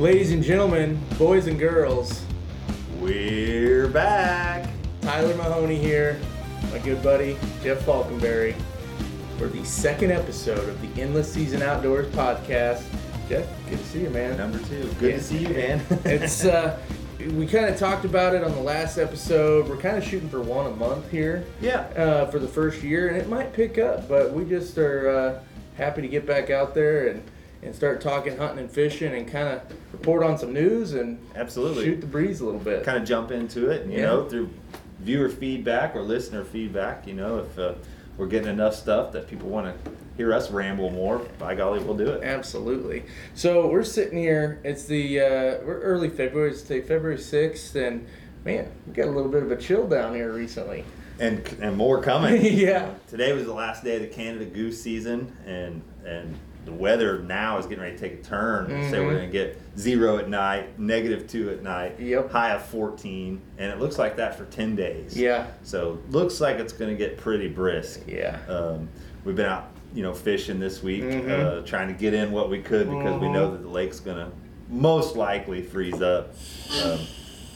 Ladies and gentlemen, boys and girls, We're back. Tyler Mahoney here, my good buddy Jeff Faulkenberry, for the second episode of the Endless Season Outdoors podcast. Jeff, good to see you, man. Number two. Good Yeah. to see you, man. it's uh, we kind of talked about it on the last episode. We're kind of shooting for one a month here yeah. uh, for the first year, and it might pick up, but we just are uh, happy to get back out there and, and start talking hunting and fishing and kind of report on some news and Absolutely. shoot the breeze a little bit. Kind of jump into it, you Yeah. know, through viewer feedback or listener feedback. You know, if uh, we're getting enough stuff that people want to hear us ramble more, by golly, we'll do it. Absolutely. So we're sitting here. It's the uh, we're early February. It's the February sixth, and man, we got a little bit of a chill down here recently. And and more coming. Yeah. Today was the last day of the Canada goose season, and and the weather now is getting ready to take a turn. Say Mhm. we're going to get zero at night, negative two at night, Yep. high of 14, and it looks like that for 10 days. Yeah. So looks like it's going to get pretty brisk. Yeah. Um, we've been out, you know, fishing this week, Mhm. uh, trying to get in what we could because we know Mhm. that the lake's going to most likely freeze up. Um,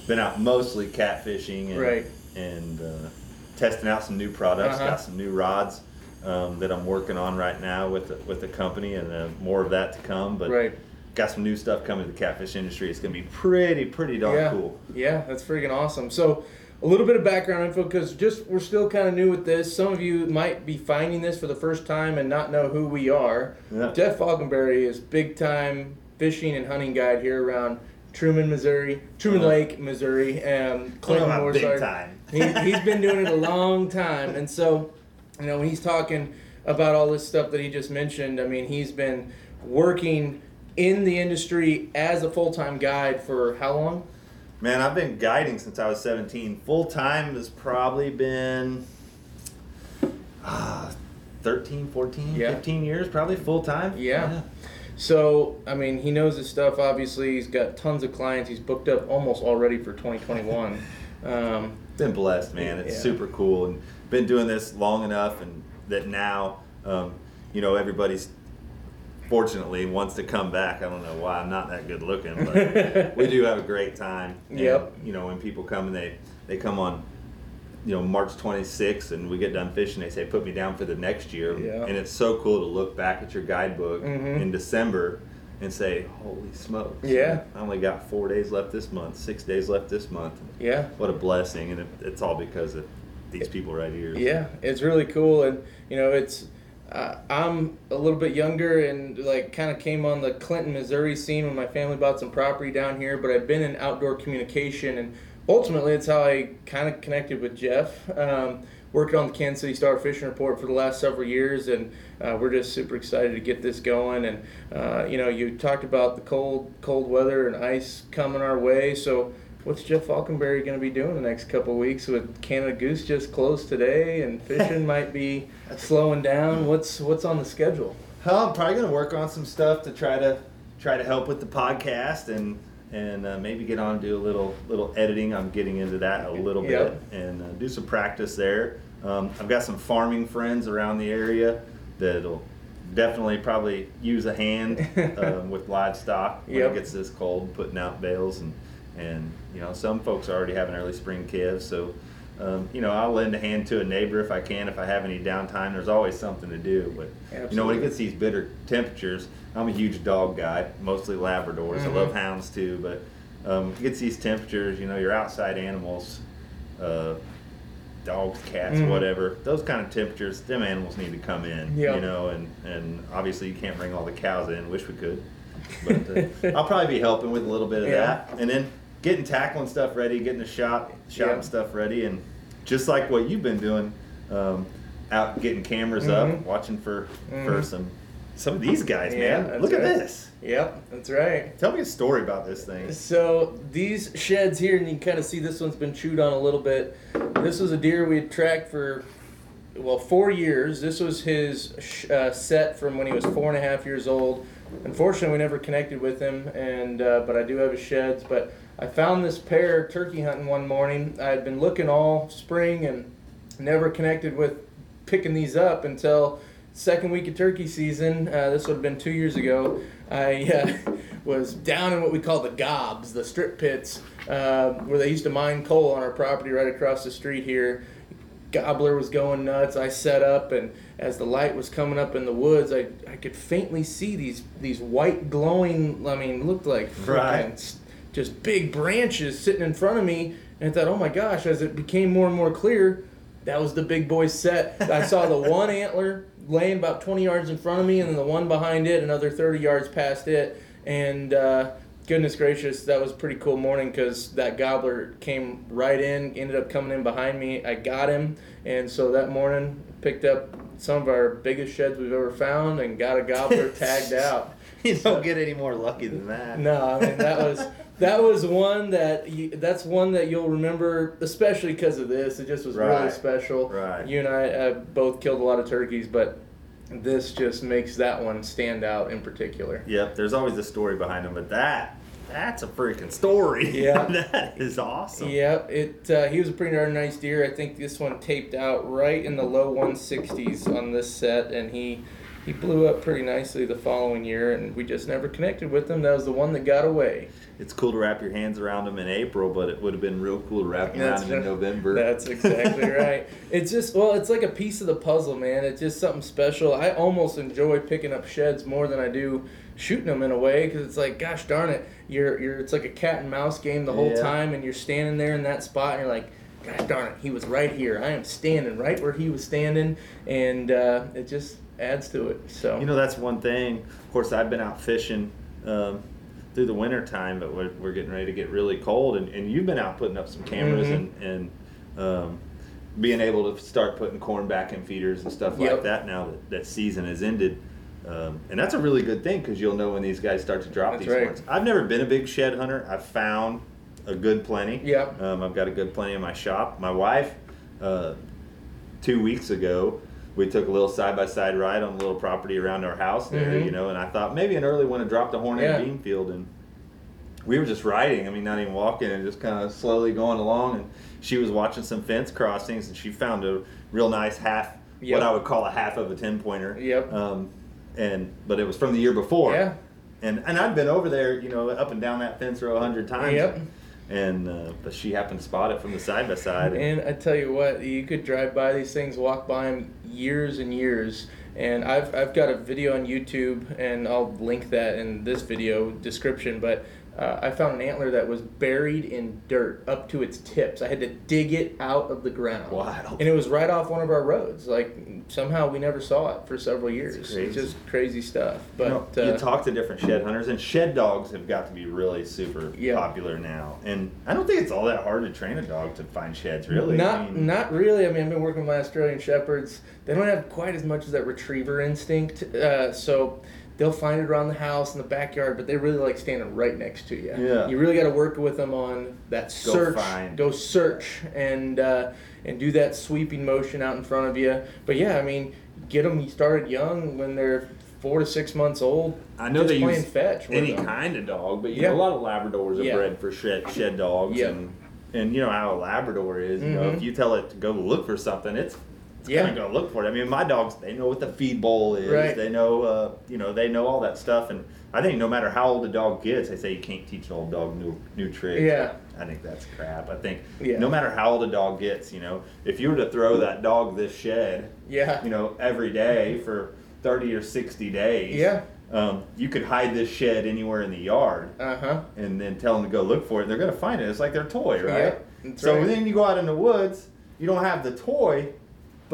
been out mostly catfishing and Right. and uh, testing out some new products. Uh-huh. Got some new rods um, that I'm working on right now with the, with the company, and uh, more of that to come. But Right. got some new stuff coming to the catfish industry. It's going to be pretty pretty darn yeah. cool. Yeah, that's freaking awesome. So, a little bit of background info because just we're still kind of new with this. Some of you might be finding this for the first time and not know who we are. Yeah. Jeff Faulkenberry is big time fishing and hunting guide here around Truman, Missouri, Truman Uh-huh. Lake, Missouri, and Clinton, Mooreside. time. he, he's been doing it a long time, and so you know when he's talking about all this stuff that he just mentioned. I mean, he's been working in the industry as a full time guide for how long? Man, I've been guiding since I was 17. Full time has probably been uh, 13, 14, Yeah. 15 years, probably full time. Yeah. So, I mean, he knows his stuff. Obviously, he's got tons of clients. He's booked up almost already for 2021. Um, Been blessed, man. It's Yeah. super cool, and been doing this long enough, and that now, um, you know, everybody's fortunately wants to come back. I don't know why I'm not that good looking, but we do have a great time. And, Yep. You know, when people come and they they come on, you know, March 26th, and we get done fishing, they say, "Put me down for the next year." Yeah. And it's so cool to look back at your guidebook Mhm. in December. And say, holy smokes! Yeah. I only got four days left this month, six days left this month. yeah. What a blessing, and it, it's all because of these people right here. Yeah, it's really cool, and you know, it's uh, I'm a little bit younger and like kind of came on the Clinton, Missouri scene when my family bought some property down here. But I've been in outdoor communication, and ultimately, it's how I kind of connected with Jeff. Um, working on the Kansas City Star Fishing Report for the last several years, and uh, we're just super excited to get this going. And uh, you know, you talked about the cold, cold weather and ice coming our way, so. What's Jeff Faulkenberry going to be doing the next couple of weeks with Canada Goose just closed today and fishing might be slowing down? What's what's on the schedule? Well, I'm probably gonna work on some stuff to try to try to help with the podcast and and uh, maybe get on and do a little little editing. I'm getting into that a little Yep. bit and uh, do some practice there. Um, I've got some farming friends around the area that'll definitely probably use a hand um, with livestock when Yep. it gets this cold, putting out bales and and you know some folks are already have an early spring calves, so. Um, you know, I'll lend a hand to a neighbor if I can. If I have any downtime, there's always something to do. But you know, when it gets these bitter temperatures, I'm a huge dog guy, mostly Labradors. Mhm. I love hounds too, but um, it gets these temperatures. You know, your outside animals, uh, dogs, cats, Mhm. whatever. Those kind of temperatures, them animals need to come in. Yep. You know, and and obviously you can't bring all the cows in. Wish we could, but uh, I'll probably be helping with a little bit of Yeah. that, and then getting tackling stuff ready, getting the shop shop Yep. and stuff ready, and just like what you've been doing. Um, out getting cameras Mhm. up, watching for for Mhm. some some of these guys, Yeah, man. Look at this. Yep, that's right. Tell me a story about this thing. So these sheds here, and you can kind of see this one's been chewed on a little bit. This was a deer we had tracked for well four years. This was his sh- uh, set from when he was four and a half years old. Unfortunately, we never connected with him, and uh, but I do have his sheds. But I found this pair turkey hunting one morning. I had been looking all spring and never connected with picking these up until second week of turkey season. Uh, this would have been two years ago. I uh, was down in what we call the gobs, the strip pits, uh, where they used to mine coal on our property right across the street here. Gobbler was going nuts. I set up, and as the light was coming up in the woods, I, I could faintly see these these white glowing. I mean, looked like Right. Just big branches sitting in front of me. And I thought, oh my gosh! As it became more and more clear, that was the big boy set. I saw the one antler laying about 20 yards in front of me, and then the one behind it, another 30 yards past it. And uh, goodness gracious, that was a pretty cool morning because that gobbler came right in, ended up coming in behind me. I got him, and so that morning picked up some of our biggest sheds we've ever found and got a gobbler tagged out. You don't get any more lucky than that. No, I mean that was that was one that you, that's one that you'll remember, especially because of this. It just was really special. Right. You and I uh, both killed a lot of turkeys, but this just makes that one stand out in particular. Yep, there's always a story behind them, but that that's a freaking story. Yeah. that is awesome. Yep, it. Uh, he was a pretty darn nice deer. I think this one taped out right in the low 160s on this set, and he he blew up pretty nicely the following year, and we just never connected with him. That was the one that got away. It's cool to wrap your hands around them in April, but it would have been real cool to wrap them around them in. November. That's exactly right. It's just well, it's like a piece of the puzzle, man. It's just something special. I almost enjoy picking up sheds more than I do shooting them in a way because it's like, gosh darn it, you're you're it's like a cat and mouse game the whole Yeah. time, and you're standing there in that spot, and you're like. Gosh darn it, he was right here. I am standing right where he was standing, and uh, it just adds to it. So You know, that's one thing. Of course, I've been out fishing um, through the winter time, but we're, we're getting ready to get really cold, and, and you've been out putting up some cameras Mhm. and, and um, being able to start putting corn back in feeders and stuff Yep. like that now that that season has ended. Um, and that's a really good thing because you'll know when these guys start to drop That's these right. horns. I've never been a big shed hunter. I've found a good plenty. Yeah. Um, I've got a good plenty in my shop. My wife, uh, two weeks ago, we took a little side by side ride on a little property around our house there, Mhm. you know, and I thought maybe an early one to drop the horn Yeah. in a bean field and we were just riding, I mean not even walking and just kind of slowly going along and she was watching some fence crossings and she found a real nice half Yep. what I would call a half of a ten pointer. Yep. Um, and but it was from the year before. yeah, And and I'd been over there, you know, up and down that fence row a hundred times. Yep. And uh, but she happened to spot it from the side by side. And I tell you what, you could drive by these things, walk by them years and years. And I've, I've got a video on YouTube, and I'll link that in this video description. But uh, I found an antler that was buried in dirt up to its tips. I had to dig it out of the ground. Wild. And it was right off one of our roads. Like somehow we never saw it for several years. It's just crazy stuff. You, But know, uh, you talk to different shed hunters, and shed dogs have got to be really super Yeah. popular now. And I don't think it's all that hard to train a dog to find sheds, really. Not I mean, not really. I mean, I've been working with my Australian shepherds. They don't have quite as much as that retriever instinct, uh, so they'll find it around the house in the backyard. But they really like standing right next to you. Yeah. You really got to work with them on that search. Go search. find. Go search and uh, and do that sweeping motion out in front of you. But yeah, I mean, get them started young when they're four to six months old. I know just they use fetch any them. kind of dog, but you Yeah. know, a lot of Labradors are Yeah. bred for shed shed dogs, Yeah. and and you know how a Labrador is. You know, Mhm. if you tell it to go look for something, it's it's Yeah. gonna go look for it. I mean, my dogs they know what the feed bowl is. Right. They know, uh, you know, they know all that stuff. And I think no matter how old a dog gets, they say you can't teach an old dog new new tricks. Yeah. I think that's crap. I think Yeah. no matter how old a dog gets, you know, if you were to throw that dog this shed, Yeah. you know, every day for 30 or 60 days, Yeah. um, you could hide this shed anywhere in the yard Uh huh. and then tell them to go look for it. They're going to find it. It's like their toy, right? Yeah, so right. then you go out in the woods, you don't have the toy,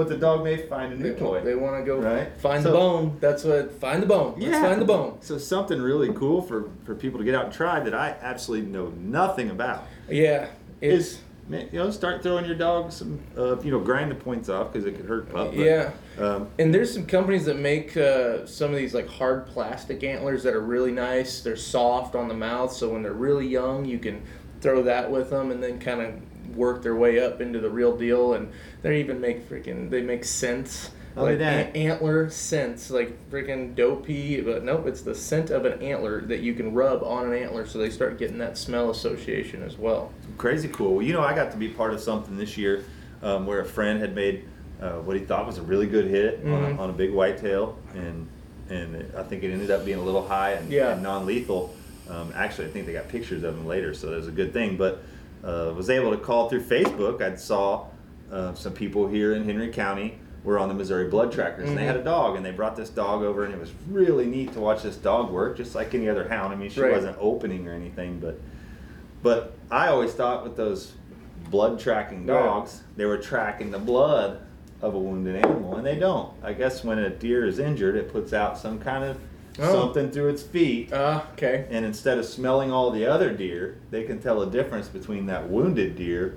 but the dog may find a new toy. they want to go Right. find So- the bone. That's what. Find the bone. Let's find the bone. So something really cool for, for people to get out and try that I absolutely know nothing about Yeah. It's is man, you know start throwing your dog some uh, you know grind the points off because it could hurt pup. but, yeah. Um, And there's some companies that make uh, some of these like hard plastic antlers that are really nice. They're soft on the mouth, so when they're really young, you can throw that with them, and then kind of work their way up into the real deal. And they even make freaking they make scents. Oh, like they do? an- antler scents, like freaking dopey, but nope, it's the scent of an antler that you can rub on an antler, so they start getting that smell association as well. Crazy cool. Well, you know, I got to be part of something this year um, where a friend had made uh, what he thought was a really good hit on, Mhm. a, on a big whitetail, and and it, I think it ended up being a little high and, Yeah. and non-lethal. Um, actually, I think they got pictures of him later, so that was a good thing. But uh, was able to call through Facebook. I saw uh, some people here in Henry County were on the Missouri Blood Trackers, and they had a dog, and they brought this dog over, and it was really neat to watch this dog work, just like any other hound. I mean, she Right. wasn't opening or anything, but but I always thought with those blood tracking Right. dogs, they were tracking the blood of a wounded animal, and they don't. I guess when a deer is injured, it puts out some kind of Oh. something through its feet, Uh, okay. and instead of smelling all the other deer, they can tell a difference between that wounded deer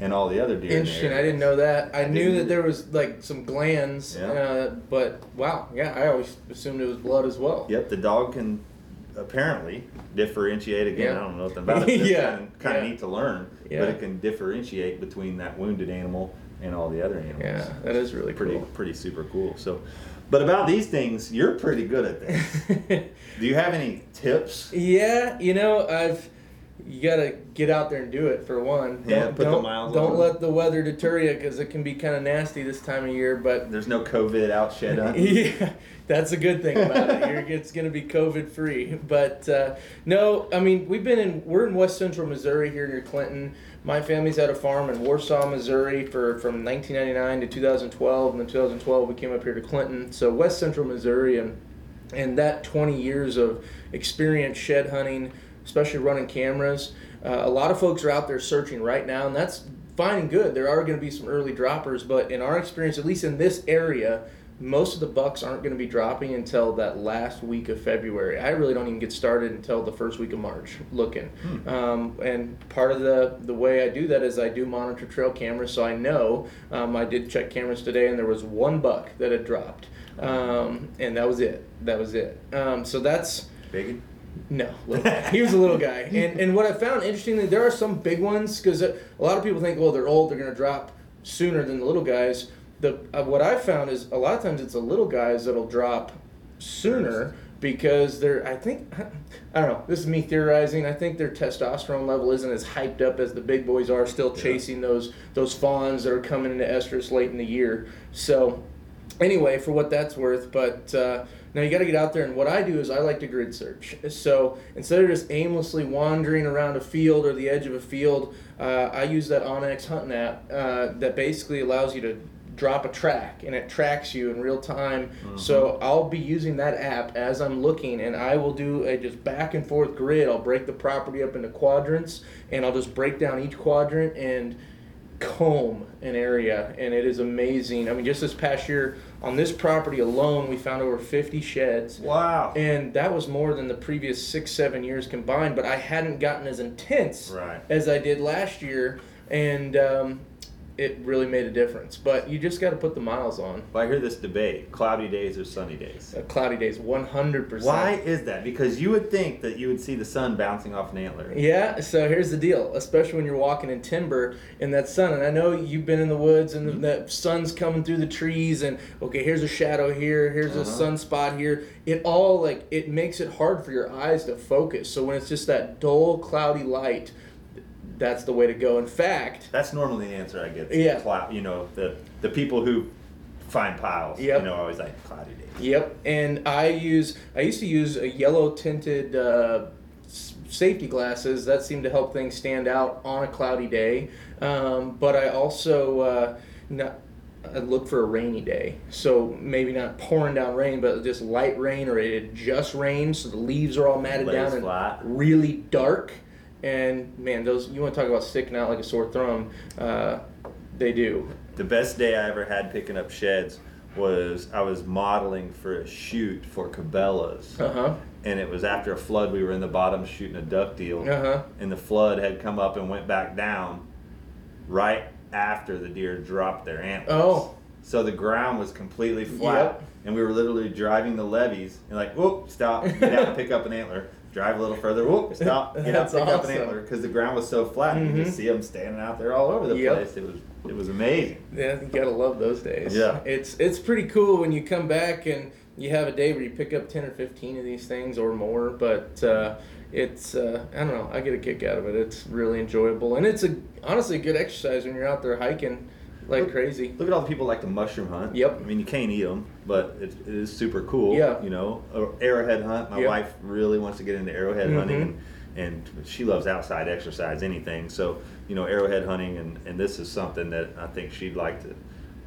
and all the other deer. in Interesting. area. I didn't know that. I, I knew that there was like some glands, Yeah. uh, but wow, yeah, I always assumed it was blood as well. Yep, the dog can apparently differentiate again. Yeah. I don't know nothing about it. Yeah, kind of, kind of yeah. neat to learn, Yeah. but it can differentiate between that wounded animal and all the other animals. Yeah, that is really pretty cool. pretty super cool. So, but about these things, you're pretty good at this. Do you have any tips? yeah, you know, I've you gotta get out there and do it for one. Yeah, don't put the don't, miles don't on. let the weather deter you because it can be kind of nasty this time of year. But There's no COVID out shed yeah, that's a good thing about it. You're, it's going to be COVID free. But uh, no, I mean we've been in we're in West Central Missouri here near Clinton. My family's had a farm in Warsaw, Missouri for from 1999 to 2012, and then 2012 we came up here to Clinton. So West Central Missouri and and that 20 years of experience shed hunting, especially running cameras. Uh, a lot of folks are out there searching right now, and that's fine and good. There are going to be some early droppers, but in our experience, at least in this area, most of the bucks aren't going to be dropping until that last week of February. I really don't even get started until the first week of March looking. Um, and part of the, the way I do that is I do monitor trail cameras, so I know. Um, I did check cameras today, and there was one buck that had dropped. Um, and that was it. That was it. Um, so that's Bacon? no, he was a little guy. And and what I found interestingly, there are some big ones because a lot of people think, well, they're old, they're going to drop sooner than the little guys. The uh, what I found is a lot of times it's the little guys that'll drop sooner because they're. I think I don't know. This is me theorizing. I think their testosterone level isn't as hyped up as the big boys are, still Yeah. chasing those those fawns that are coming into estrus late in the year. So anyway, for what that's worth. But uh, now you got to get out there, and what I do is I like to grid search. So instead of just aimlessly wandering around a field or the edge of a field, uh, I use that onX hunting app uh, that basically allows you to drop a track and it tracks you in real time. So I'll be using that app as I'm looking, and I will do a just back and forth grid. I'll break the property up into quadrants, and I'll just break down each quadrant and comb an area and it is amazing. I mean just this past year on this property alone we found over 50 sheds Wow. and that was more than the previous 6 7 years combined but I hadn't gotten as intense Right. as I did last year and um, it really made a difference. But you just got to put the miles on. Well, I hear this debate: cloudy days or sunny days. Uh, cloudy days, 100%. Why is that? Because you would think that you would see the sun bouncing off an antler. Yeah, so here's the deal, especially when you're walking in timber in that sun. And I know you've been in the woods and the sun's coming through the trees, and okay, here's a shadow here, here's a Uh-huh. sunspot here. It all, like, it makes it hard for your eyes to focus. So when it's just that dull, cloudy light, that's the way to go. In fact, That's normally the answer I get. Yeah. Cloud, you know, the the people who find piles. Yep. You know, always like cloudy days. Yep, and I use I used to use a yellow tinted uh, safety glasses that seem to help things stand out on a cloudy day. Um, but I also uh, not. I look for a rainy day, so maybe not pouring down rain, but just light rain, or it just rains, so the leaves are all matted Lays down and really dark. And man, those you want to talk about sticking out like a sore thumb? Uh, they do. The best day I ever had picking up sheds was I was modeling for a shoot for Cabela's. Uh huh. And it was after a flood. We were in the bottom shooting a duck deal. Uh huh. And the flood had come up and went back down right after the deer dropped their antlers. Oh. So the ground was completely flat. Yep. And we were literally driving the levees and like, whoop, stop, get out and pick up an antler. Drive a little further, whoop, stop, get out, That's pick up an awesome. antler. Because the ground was so flat, and you Mhm. could see them standing out there all over the Yep. place. It was, it was amazing. Yeah, you gotta love those days. Yeah. it's it's pretty cool when you come back and you have a day where you pick up ten or fifteen of these things or more. But uh, it's uh, I don't know, I get a kick out of it. It's really enjoyable and it's a honestly a good exercise when you're out there hiking. Like Look- crazy. Look at all the people like the mushroom hunt. Yep. I mean, you can't eat them, but it, it is super cool. Yeah. You know, Or arrowhead hunt. My Yep. wife really wants to get into arrowhead Mhm. hunting, and, and she loves outside exercise, anything. So, you know, arrowhead hunting, and, and this is something that I think she'd like to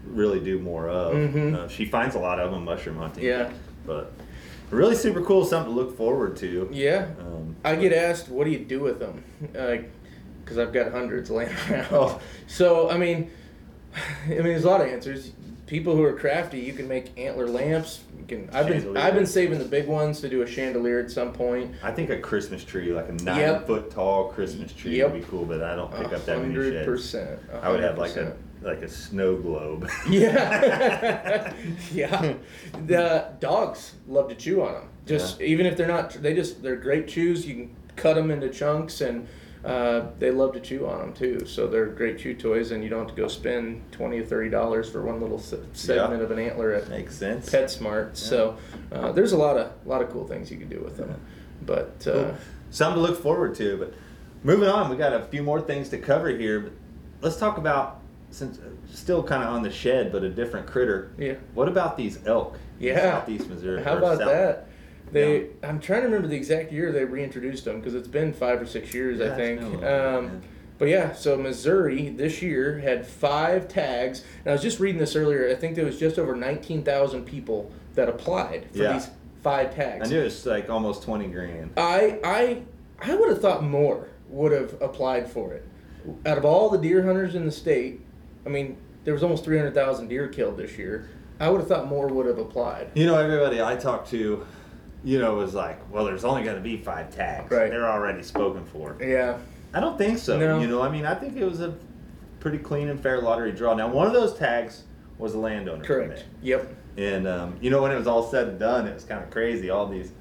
really do more of. Mhm. Uh, she finds a lot of them mushroom hunting. Yeah. But really super cool, something to look forward to. Yeah. Um, I get asked, what do you do with them? Like, Because I've got hundreds laying around. Oh. So, I mean, I mean, there's a lot of answers. People who are crafty, you can make antler lamps. You can. I've been Chandelier. I've been saving the big ones to do a chandelier at some point. I think a Christmas tree, like a nine Yep. foot tall Christmas tree, Yep. would be cool, but I don't pick up that many hundred sheds. percent. I would have like a like a snow globe. Yeah, yeah. The dogs love to chew on them. Just even if they're not, they just they're great chews. You can cut them into chunks, and uh, they love to chew on them too. So they're great chew toys, and you don't have to go spend twenty or thirty dollars for one little se- segment of an antler at Makes sense. PetSmart. So uh, there's a lot of lot of cool things you can do with them. But uh, Cool. Something to look forward to. But moving on, we got a few more things to cover here. But let's talk about since uh, still kind of on the shed, but a different critter. yeah. What about these elk? in Yeah. Southeast Missouri. How about South- that? They, I'm trying to remember the exact year they reintroduced them because it's been five or six years, Yeah, I think. been a bit, Um, but yeah, so Missouri this year had five tags, and I was just reading this earlier. I think there was just over 19,000 people that applied for Yeah. these five tags. I knew it was like almost twenty grand. I I I would have thought more would have applied for it. Out of all the deer hunters in the state, I mean, there was almost 300,000 deer killed this year. I would have thought more would have applied. You know, everybody I talked to, you know, was like, "Well, there's only going to be five tags. Right. They're already spoken for." Yeah. I don't think so. No. You know, I mean, I think it was a pretty clean and fair lottery draw. Now, one of those tags was a landowner Correct. permit. Yep. And um, you know, when it was all said and done, it was kind of crazy. All these,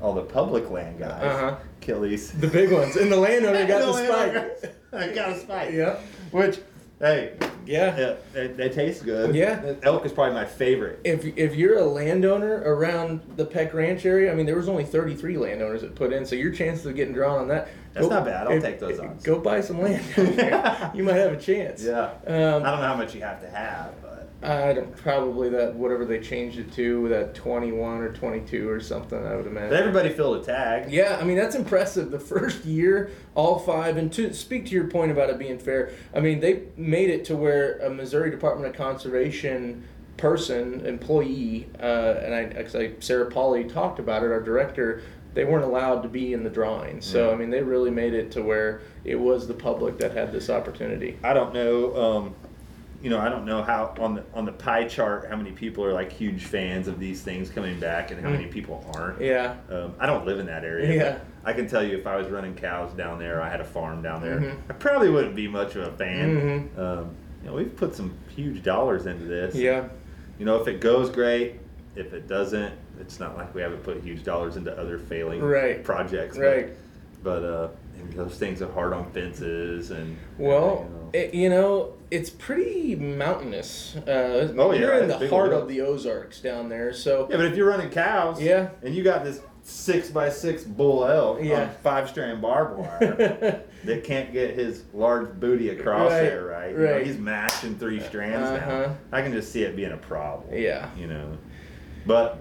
all the public land guys, Uh-huh. Achilles, The big ones. And the landowner got the, landowner spike. I got a spike. Yeah. Which, hey, Yeah. yeah, they, they taste good. Yeah. Elk is probably my favorite. If, if you're a landowner around the Peck Ranch area, I mean, there was only 33 landowners that put in, so your chances of getting drawn on that. That's not bad. I'll take those odds. Go buy some land you might have a chance. Yeah. Um, I don't know how much you have to have, but I don't probably that whatever they changed it to that 21 or 22 or something. I would imagine. but everybody filled a tag. Yeah, I mean that's impressive. The first year, all five, and to speak to your point about it being fair, I mean they made it to where a Missouri Department of Conservation person, employee, uh, and I, I Sara Pauley talked about it, our director, they weren't allowed to be in the drawing. So Yeah. I mean they really made it to where it was the public that had this opportunity. I don't know. Um, you know, I don't know how on the on the pie chart how many people are like huge fans of these things coming back and how many people aren't. Mm. Yeah. Um, I don't live in that area. Yeah. I can tell you if I was running cows down there, I had a farm down there, Mhm. I probably wouldn't be much of a fan. Mhm. Um, you know, we've put some huge dollars into this. Yeah. You know, if it goes great, if it doesn't, it's not like we haven't put huge dollars into other failing Right. projects. Right. But, uh, those things are hard on fences and. Well, you know. It, you know, it's pretty mountainous. Uh, Oh, yeah, you're in the heart of the Ozarks down there, so Yeah, but if you're running cows, Yeah. and you got this six by six bull elk Yeah. on five strand barbed wire that can't get his large booty across Right, there, right? You know, right. he's mashing three strands Uh-huh. now. I can just see it being a problem. Yeah. You know, but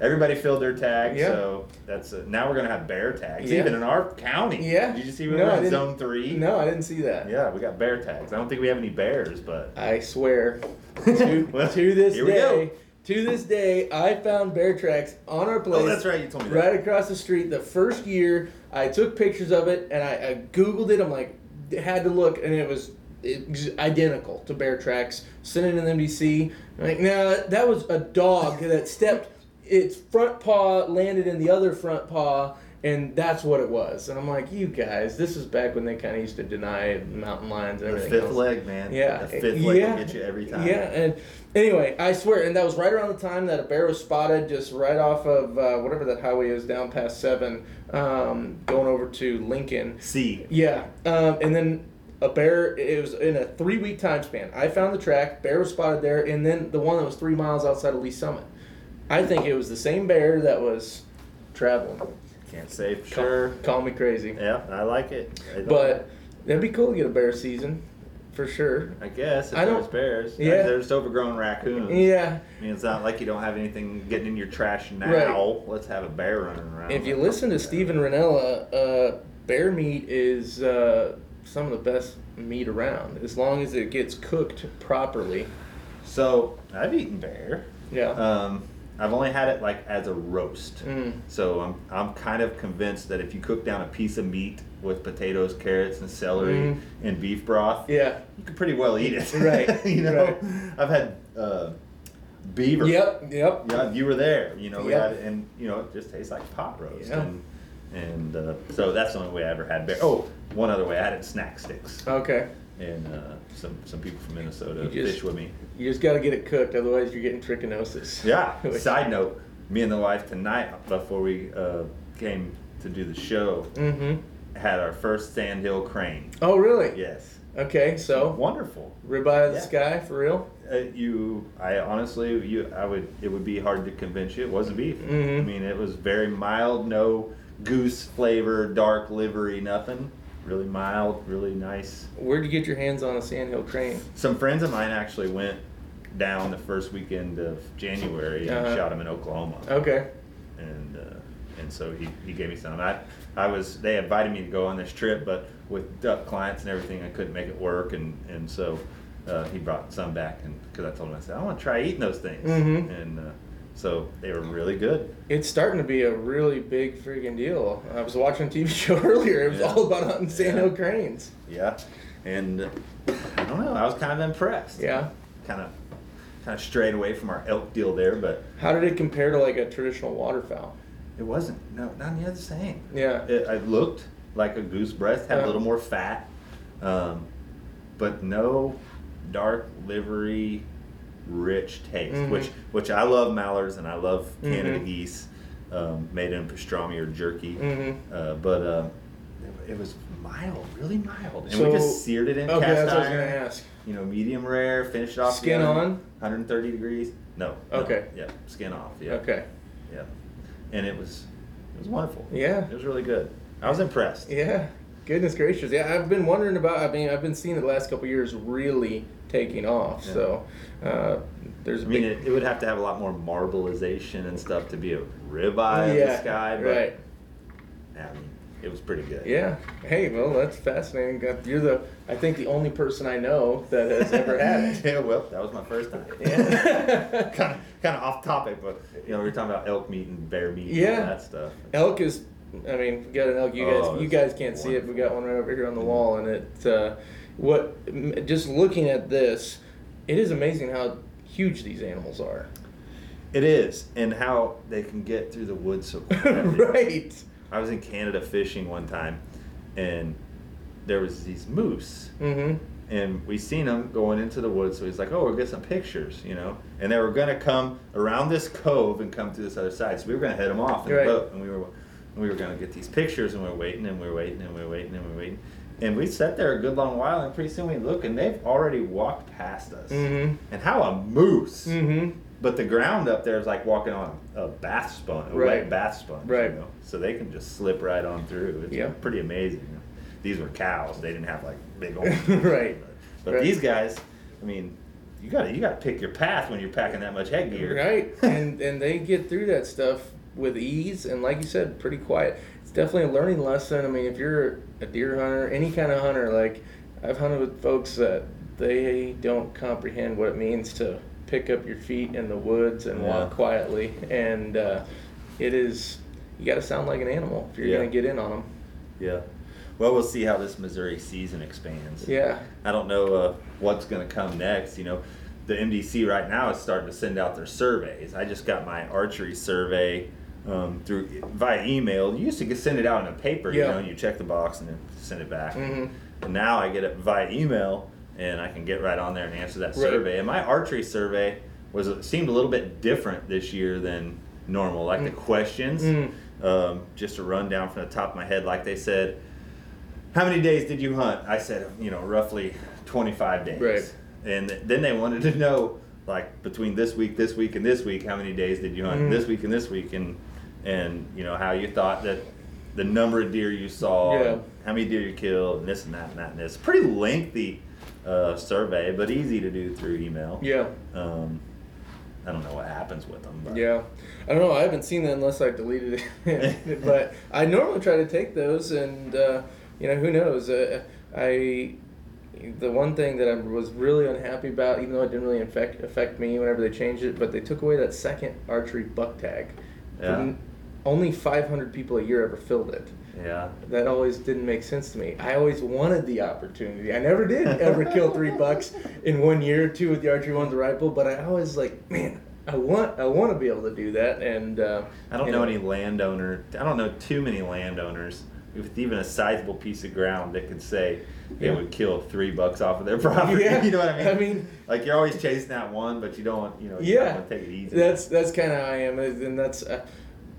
everybody filled their tags, Yeah. so that's a, now we're gonna have bear tags Yeah. even in our county. Yeah. Did you see we No, were in zone three? no, I didn't see that. Yeah, we got bear tags. I don't think we have any bears, but I swear, to, Well, to this day, to this day, I found bear tracks on our oh, place. oh, that's right. You told me that. Right across the street. The first year, I took pictures of it and I, I googled it. I'm like, had to look, and it was, it identical to bear tracks. Sent it in the MDC. I'm like, no, that was a dog that stepped. Its front paw landed in the other front paw, and that's what it was. And I'm like, you guys, this is back when they kind of used to deny mountain lions and The fifth else. leg, man. Yeah, the fifth leg yeah, will get you every time. Yeah, and anyway, I swear, and that was right around the time that a bear was spotted, just right off of uh, whatever that highway is down past Seven, um, going over to Lincoln. C. Yeah, um, and then a bear. It was in a three-week time span. I found the track. Bear was spotted there, and then the one that was three miles outside of Lee Summit. I think it was the same bear that was traveling. Can't say for Call, sure. call me crazy, Yeah, I like it. I but it'd be cool to get a bear season. for sure. I guess if I don't- there's bears, Yeah. there's overgrown raccoons. Yeah. I mean, it's not like you don't have anything getting in your trash now. Right. Let's have a bear running around. If you listen to Steven Rinella, uh, bear meat is uh, some of the best meat around, as long as it gets cooked properly. So I've eaten bear. Yeah. Um, I've only had it like as a roast. Mm. So I'm I'm kind of convinced that if you cook down a piece of meat with potatoes, carrots, and celery Mhm. and beef broth, Yeah. you could pretty well eat it. Right, you know, right. I've had uh, beaver. Yep. Yep. Yeah, you were there. You know, we Yep. had and you know, it just tastes like pot roast. Yeah. And, and uh, so that's the only way I ever had bear. Oh, one other way I had it snack sticks. Okay. And uh, some some people from Minnesota You just- fish with me. You just got to get it cooked, otherwise you're getting trichinosis. Yeah. Side note: me and the wife tonight, before we uh, came to do the show, Mm-hmm. had our first sandhill crane. Oh, really? Yes. Okay, so Wonderful. ribeye of the sky for real. Uh, you, I honestly, you, I would, it would be hard to convince you it wasn't beef. Mhm. I mean, it was very mild, no goose flavor, dark livery, nothing. Really mild, really nice. Where'd you get your hands on a sandhill crane? Some friends of mine actually went down the first weekend of January and Uh-huh. shot him in Oklahoma. Okay. and uh, and so he, he gave me some. I I was they invited me to go on this trip, but with duck clients and everything, I couldn't make it work, and and so uh, he brought some back, and because I told him I said I want to try eating those things, Mhm. and uh, so they were really good. It's starting to be a really big freaking deal. I was watching a TV show earlier. It was Yeah. all about hunting sandhill Yeah. cranes. Yeah, and uh, I don't know, I was kind of impressed. Yeah. kind of kind of strayed away from our elk deal there, but How did it compare to like a traditional waterfowl? it wasn't no not near the same. Yeah. It, it looked like a goose breast, had Yeah. a little more fat, um, but no dark livery, rich taste. Mhm. Which which I love mallards and I love Canada Mhm. geese, um, made in pastrami or jerky. Mhm. Uh, but uh, it, was mild, really mild, and we just seared it in Okay, cast that's what I was iron. gonna ask. You know, medium rare, finished off the Skin on? 130 degrees. No. no, Okay. Yeah, skin off. Yeah. Okay. Yeah, and it was it was wonderful. Yeah. It was really good. I was impressed. Yeah. Goodness gracious. Yeah, I've been wondering about. I mean, I've been seeing the last couple of years really taking off. Yeah. So uh, there's. I mean, big, it, it would have to have a lot more marbleization and stuff to be a ribeye of the yeah. sky, but right. I mean, it was pretty good. Yeah. Hey, well, that's fascinating. You're the, I think, the only person I know that has ever had it. yeah, well, that was my first time. Yeah. kind of, kind of off topic, but you know, we were talking about elk meat and bear meat and Yeah. all that stuff. elk is, I mean, we got an elk. You guys, Oh, you guys can't see it. We got one right over here on the wall, and it. Uh, what? Just looking at this, it is amazing how huge these animals are. It is, and how they can get through the woods so quickly. right. I was in Canada fishing one time, and there was these moose, Mm-hmm. and we seen them going into the woods. So he's like, "Oh, we'll get some pictures," you know. And they were gonna come around this cove and come to this other side. So we were gonna head them off in Right. the boat, and we were we were gonna get these pictures, and we're waiting, and we're waiting, and we're waiting, and we're waiting. And we sat there a good long while, and pretty soon we look, and they've already walked past us. Mm-hmm. And how a moose! Mm-hmm. But the ground up there is like walking on a bath sponge, a Right. wet bath sponge. Right. You know? So they can just slip right on through. It's Yeah. pretty amazing. These were cows. They didn't have like big old. Right. But Right. these guys, I mean, you got to you got to pick your path when you're packing that much headgear. Right. and and they get through that stuff with ease, and like you said, pretty quiet. It's definitely a learning lesson. I mean, if you're a deer hunter, any kind of hunter, like I've hunted with folks that they don't comprehend what it means to pick up your feet in the woods and walk quietly, and uh, it is you got to sound like an animal if you're Yeah. gonna get in on them. Yeah. Well, we'll see how this Missouri season expands. Yeah. I don't know uh, what's going to come next. You know, the MDC right now is starting to send out their surveys. I just got my archery survey um, through via email. You used to get, send it out in a paper, you know, and you check the box and then send it back. Mhm. And now I get it via email, and I can get right on there and answer that Right. survey. And my archery survey was seemed a little bit different this year than normal. Like the Mm. questions, Mm. um, just to run down from the top of my head, like they said, how many days did you hunt? I said, you know, roughly 25 days. Right. And then they wanted to know, like, between this week, this week, and this week, how many days did you hunt? Mhm. This week and this week, and and you know how you thought that the number of deer you saw, Yeah. how many deer you killed, and this and that and that and this. Pretty lengthy uh, survey, but easy to do through email. Yeah. Um, I don't know what happens with them. But. Yeah, I don't know. I haven't seen that unless I deleted it. but I normally try to take those, and uh, you know, who knows? Uh, I the one thing that I was really unhappy about, even though it didn't really affect affect me whenever they changed it, but they took away that second archery buck tag. Yeah. Only 500 people a year ever filled it. Yeah. That always didn't make sense to me. I always wanted the opportunity. I never did ever kill three bucks in one year or two with the archery one, the rifle, but I always like, man, I want I want to be able to do that. And uh, I don't know, know any landowner. I don't know too many landowners with even a sizable piece of ground that could say they yeah. would kill three bucks off of their property. Yeah. you know what I mean? I mean, like you're always chasing that one, but you don't you know, you yeah, take it easy. That's that's kind of how I am, and that's. Uh,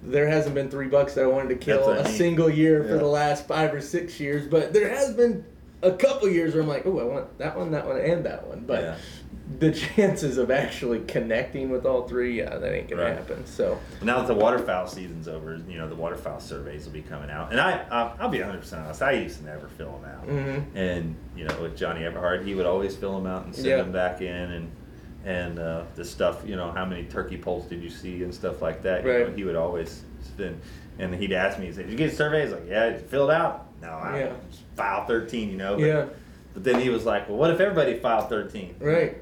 there hasn't been three bucks that I wanted to kill a single year for the last five or six years, but there has been a couple years where I'm like, oh, I want that one, that one, and that one. But Yeah. the chances of actually connecting with all three, yeah, that ain't gonna Right. happen. So Now that the waterfowl season's over, you know the waterfowl surveys will be coming out, and I I'll, I'll be 100 percent honest. I used to never fill them out, Mhm. and you know with Johnny Everhard, he would always fill them out and send Yeah. them back in, and and uh, the stuff, you know, how many turkey poults did you see and stuff like that. You know, Right. he would always spend, and he'd ask me, he said, "Did you get a survey?" He's like, "Yeah, did you fill it out." No, I Yeah. file 13, you know. But, yeah, But then he was like, "Well, what if everybody filed 13?" right,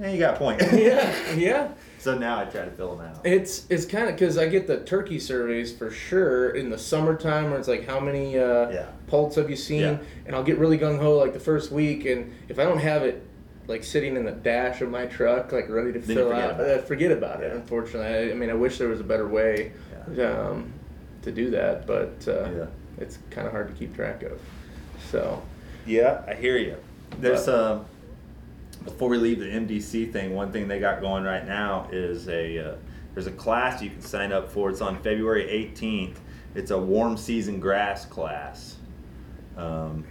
Yeah, you got a point. yeah, yeah. So now I try to fill them out. It's it's kind of because I get the turkey surveys for sure in the summertime where it's like how many uh, Yeah. poults have you seen, Yeah. and I'll get really gung ho like the first week, and if I don't have it like sitting in the dash of my truck like ready to Then fill forget out, about uh, forget about it. Yeah. Unfortunately, I, I mean I wish there was a better way Yeah. um, to do that, but uh, Yeah. it's kind of hard to keep track of. So Yeah, I hear you. There's um before we leave the MDC thing, one thing they got going right now is a uh, there's a class you can sign up for. It's on February 18th. It's a warm season grass class. Um,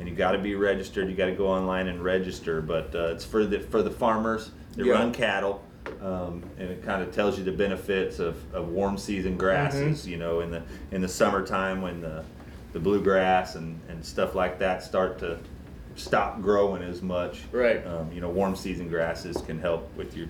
and you got to be registered. You got to go online and register. But uh, it's for the for the farmers that Yeah. run cattle, um, and it kind of tells you the benefits of, of warm season grasses. Mm-hmm. You know, in the in the summertime when the the bluegrass and, and stuff like that start to stop growing as much. Right. Um, you know, warm season grasses can help with your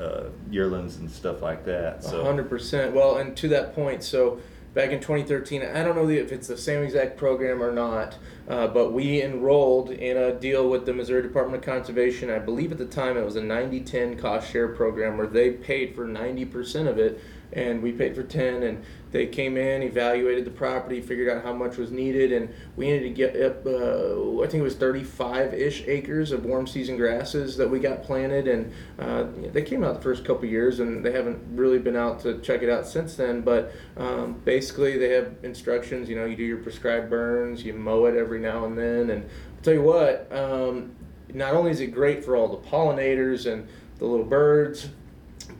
uh, yearlings and stuff like that. So hundred percent. Well, and to that point, so back in 2013, I don't know if it's the same exact program or not, uh, but we enrolled in a deal with the Missouri Department of Conservation. I believe at the time it was a 90-10 cost share program where they paid for 90% of it, and we paid for 10. And they came in, evaluated the property, figured out how much was needed, and we needed to get up. Uh, I think it was 35-ish acres of warm season grasses that we got planted, and uh, they came out the first couple years, and they haven't really been out to check it out since then. But um, basically, they have instructions. You know, you do your prescribed burns, you mow it every now and then, and I'll tell you what. Um, not only is it great for all the pollinators and the little birds,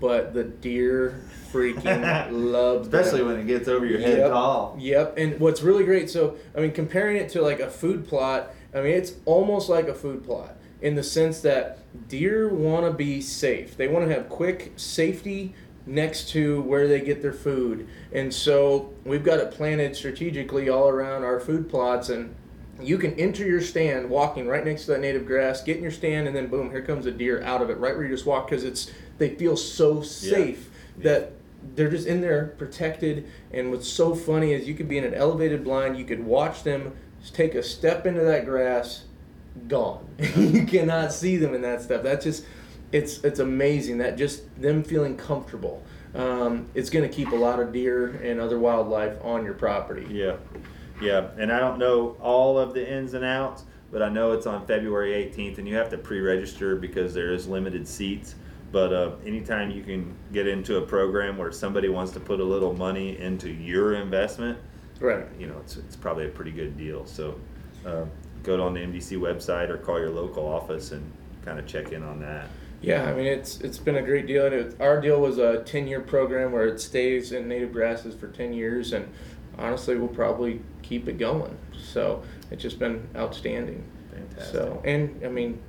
but the deer freaking love especially them. when it gets over your head Yep. tall. Yep, and what's really great, so I mean, comparing it to like a food plot, I mean, it's almost like a food plot in the sense that deer want to be safe. They want to have quick safety next to where they get their food, and so we've got it planted strategically all around our food plots and. You can enter your stand walking right next to that native grass, get in your stand, and then boom, here comes a deer out of it right where you just walk because it's they feel so safe Yeah. that they're just in there protected. And what's so funny is you could be in an elevated blind, you could watch them take a step into that grass, gone. you cannot see them in that stuff. That's just it's it's amazing that just them feeling comfortable. Um, it's going to keep a lot of deer and other wildlife on your property. Yeah, yeah, and I don't know all of the ins and outs, but I know it's on February 18th, and you have to pre-register because there is limited seats. But uh, anytime you can get into a program where somebody wants to put a little money into your investment, Right. you know, it's, it's probably a pretty good deal. So uh, go on the MDC website or call your local office and kind of check in on that. Yeah, I mean it's it's been a great deal. And it, our deal was a ten year program where it stays in native grasses for ten years, and honestly, we'll probably keep it going. So it's just been outstanding. Fantastic. So and I mean,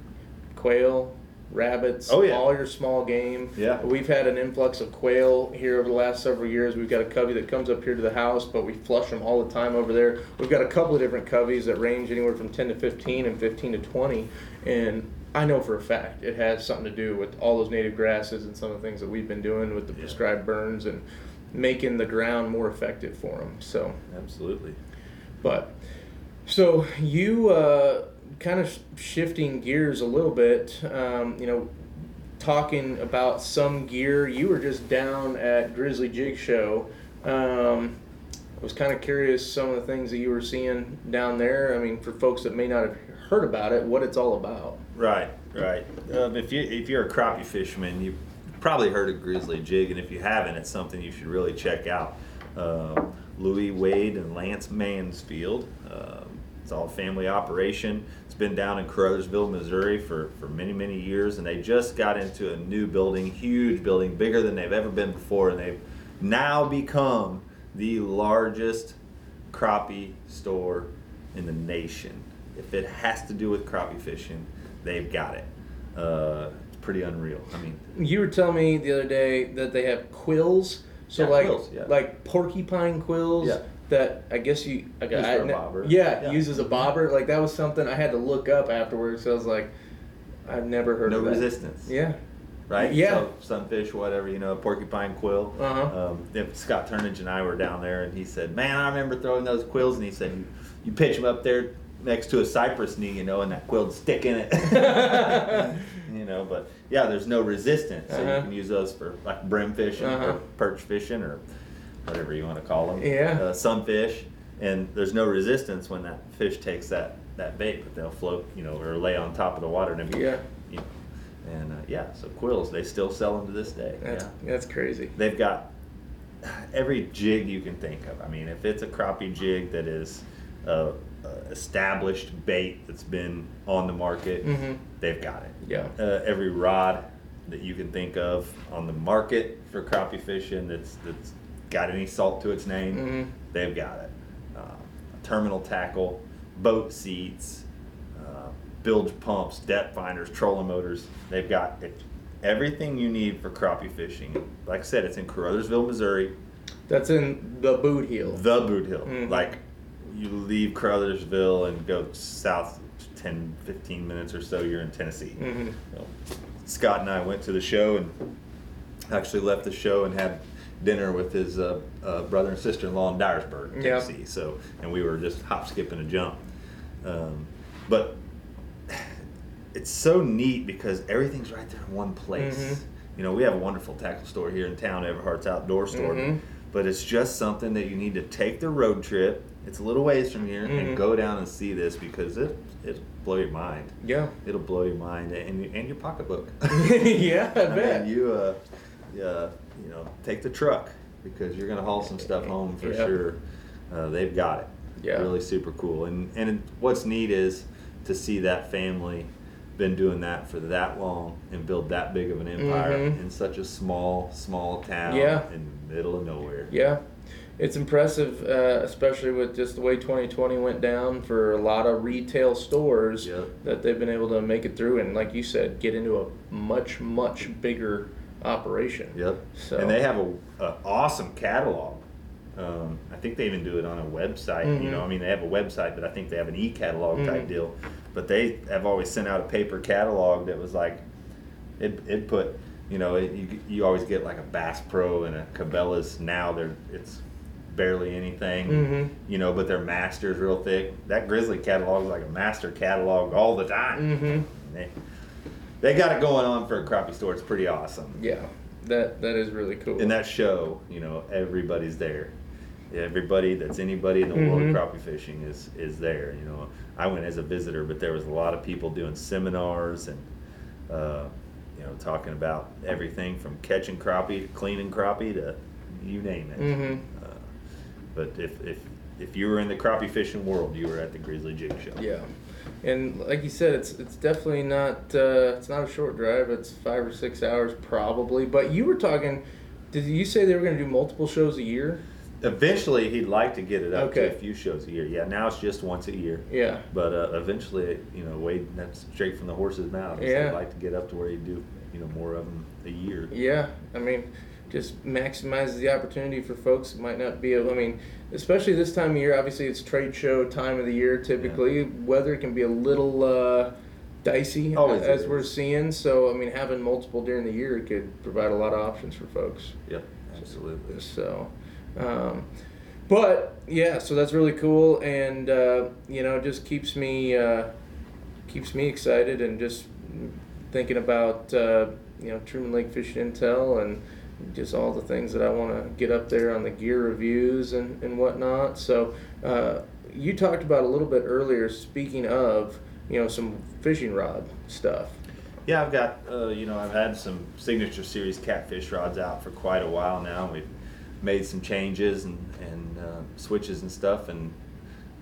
quail, rabbits, Oh, yeah. all your small game. Yeah. We've had an influx of quail here over the last several years. We've got a covey that comes up here to the house, but we flush them all the time over there. We've got a couple of different coveys that range anywhere from 10 to 15 and 15 to 20. And I know for a fact it has something to do with all those native grasses and some of the things that we've been doing with the Yeah. prescribed burns and making the ground more effective for them. So. Absolutely. But so you uh, kind of shifting gears a little bit, um, you know, talking about some gear. You were just down at Grizzly Jig Show. Um, I was kind of curious some of the things that you were seeing down there. I mean, for folks that may not have heard about it, what it's all about. Right, right. Um, if you if you're a crappie fisherman, you probably heard of grizzly jig, and if you haven't, it's something you should really check out. Um, Louis Wade and Lance Mansfield. Um, it's all family operation. It's been down in Caruthersville, Missouri for, for many, many years, and they just got into a new building, huge building, bigger than they've ever been before, and they've now become the largest crappie store in the nation. If it has to do with crappie fishing, they've got it. Uh, it's pretty unreal. I mean, You were telling me the other day that they have quills. So Yeah, like quills, yeah. like porcupine quills Yeah. That I guess you like, Used I, for bobber. Yeah, Yeah. uses a bobber. Like that was something I had to look up afterwards. So I was like, I've never heard no of that. resistance. Yeah. Right? Yeah. So, sunfish, whatever, you know, porcupine quill. Uh-huh. Um, if Scott Turnage and I were down there, and he said, Man, I remember throwing those quills, and he said, You, you pitch them up there next to a cypress knee, you know, and that quill'd stick in it. you know, but yeah, there's no resistance. So Uh-huh. you can use those for like brim fishing Uh-huh. or perch fishing or whatever you want to call them. Yeah. Uh, sunfish. And there's no resistance when that fish takes that, that bait, but they'll float, you know, or lay on top of the water. And Yeah. you know, and uh, yeah, so quills they still sell them to this day. That's yeah, that's crazy. they've got every jig you can think of. I mean, if it's a crappie jig that is a, a established bait that's been on the market, Mhm. they've got it. Yeah. Uh, every rod that you can think of on the market for crappie fishing that's that's got any salt to its name, Mhm. they've got it. Uh, terminal tackle, boat seats, uh, bilge pumps, depth finders, trolling motors. They've got it, everything you need for crappie fishing. Like I said, it's in Caruthersville, Missouri, That's in the Bootheel. the Bootheel. Mhm. Like you leave Caruthersville and go south 10, 15 minutes or so, you're in Tennessee. Mhm. So, Scott and I went to the show and actually left the show and had dinner with his uh, uh, brother and sister-in-law in Dyersburg, Yeah. Tennessee. So, and we were just hop, skip, and a jump. Um, but it's so neat because everything's right there in one place. Mhm. You know, we have a wonderful tackle store here in town, Everhart's Outdoor Store. Mhm. But it's just something that you need to take the road trip. It's a little ways from here, Mhm. and go down and see this because it it'll blow your mind. Yeah. It'll blow your mind and and your pocketbook. yeah, I I bet. mean, you uh, uh, you know, take the truck because you're gonna haul some stuff home for Yeah. sure. Uh, they've got it. Yeah. Really super cool. And and what's neat is to see that family been doing that for that long and build that big of an empire Mhm. in such a small small town Yeah. in the middle of nowhere. Yeah, it's impressive, uh, especially with just the way 2020 went down for a lot of retail stores Yep. that they've been able to make it through and, like you said, get into a much much bigger operation. Yep. So- And they have a, a awesome catalog. Um, I think they even do it on a website. You Mhm. know, I mean, they have a website, but I think they have an e-catalog type Mhm. deal. But they have always sent out a paper catalog that was like, it, it put, you know, it, you, you always get like a Bass Pro and a Cabela's. Now they're it's barely anything, Mhm. you know, but their master's real thick. That Grizzly catalog is like a master catalog all the time. Mm-hmm. They, they got it going on for a crappie store. It's pretty awesome. Yeah, that that is really cool. in that show, you know, everybody's there. Everybody that's anybody in the world Mhm. of crappie fishing is is there. You know, I went as a visitor, but there was a lot of people doing seminars and uh, you know talking about everything from catching crappie to cleaning crappie to you name it. Mm-hmm. Uh, but if if if you were in the crappie fishing world, you were at the Grizzly Jig Show. Yeah, and like you said, it's it's definitely not uh, it's not a short drive. It's five or six hours probably. But you were talking. Did you say they were going to do multiple shows a year? Eventually, he'd like to get it up Okay. to a few shows a year. Yeah, now it's just once a year. Yeah. But uh, eventually, you know, Wade, that's straight from the horse's mouth. Yeah. He'd like to get up to where you do, you know, more of them a year. Yeah, I mean, just maximizes the opportunity for folks who might not be able. I mean, especially this time of year. Obviously, it's trade show time of the year. Typically, weather can be a little uh, dicey Always as is. we're seeing. So, I mean, having multiple during the year could provide a lot of options for folks. Yep, absolutely. So, um, but yeah, so that's really cool, and uh, you know, just keeps me uh, keeps me excited, and just thinking about uh, you know Truman Lake Fishing Intel and just all the things that I want to get up there on the gear reviews and and whatnot. So, uh, you talked about a little bit earlier. Speaking of you know some fishing rod stuff. Yeah, I've got, uh, you know, I've had some signature series catfish rods out for quite a while now. We've made some changes and, and uh, switches and stuff, and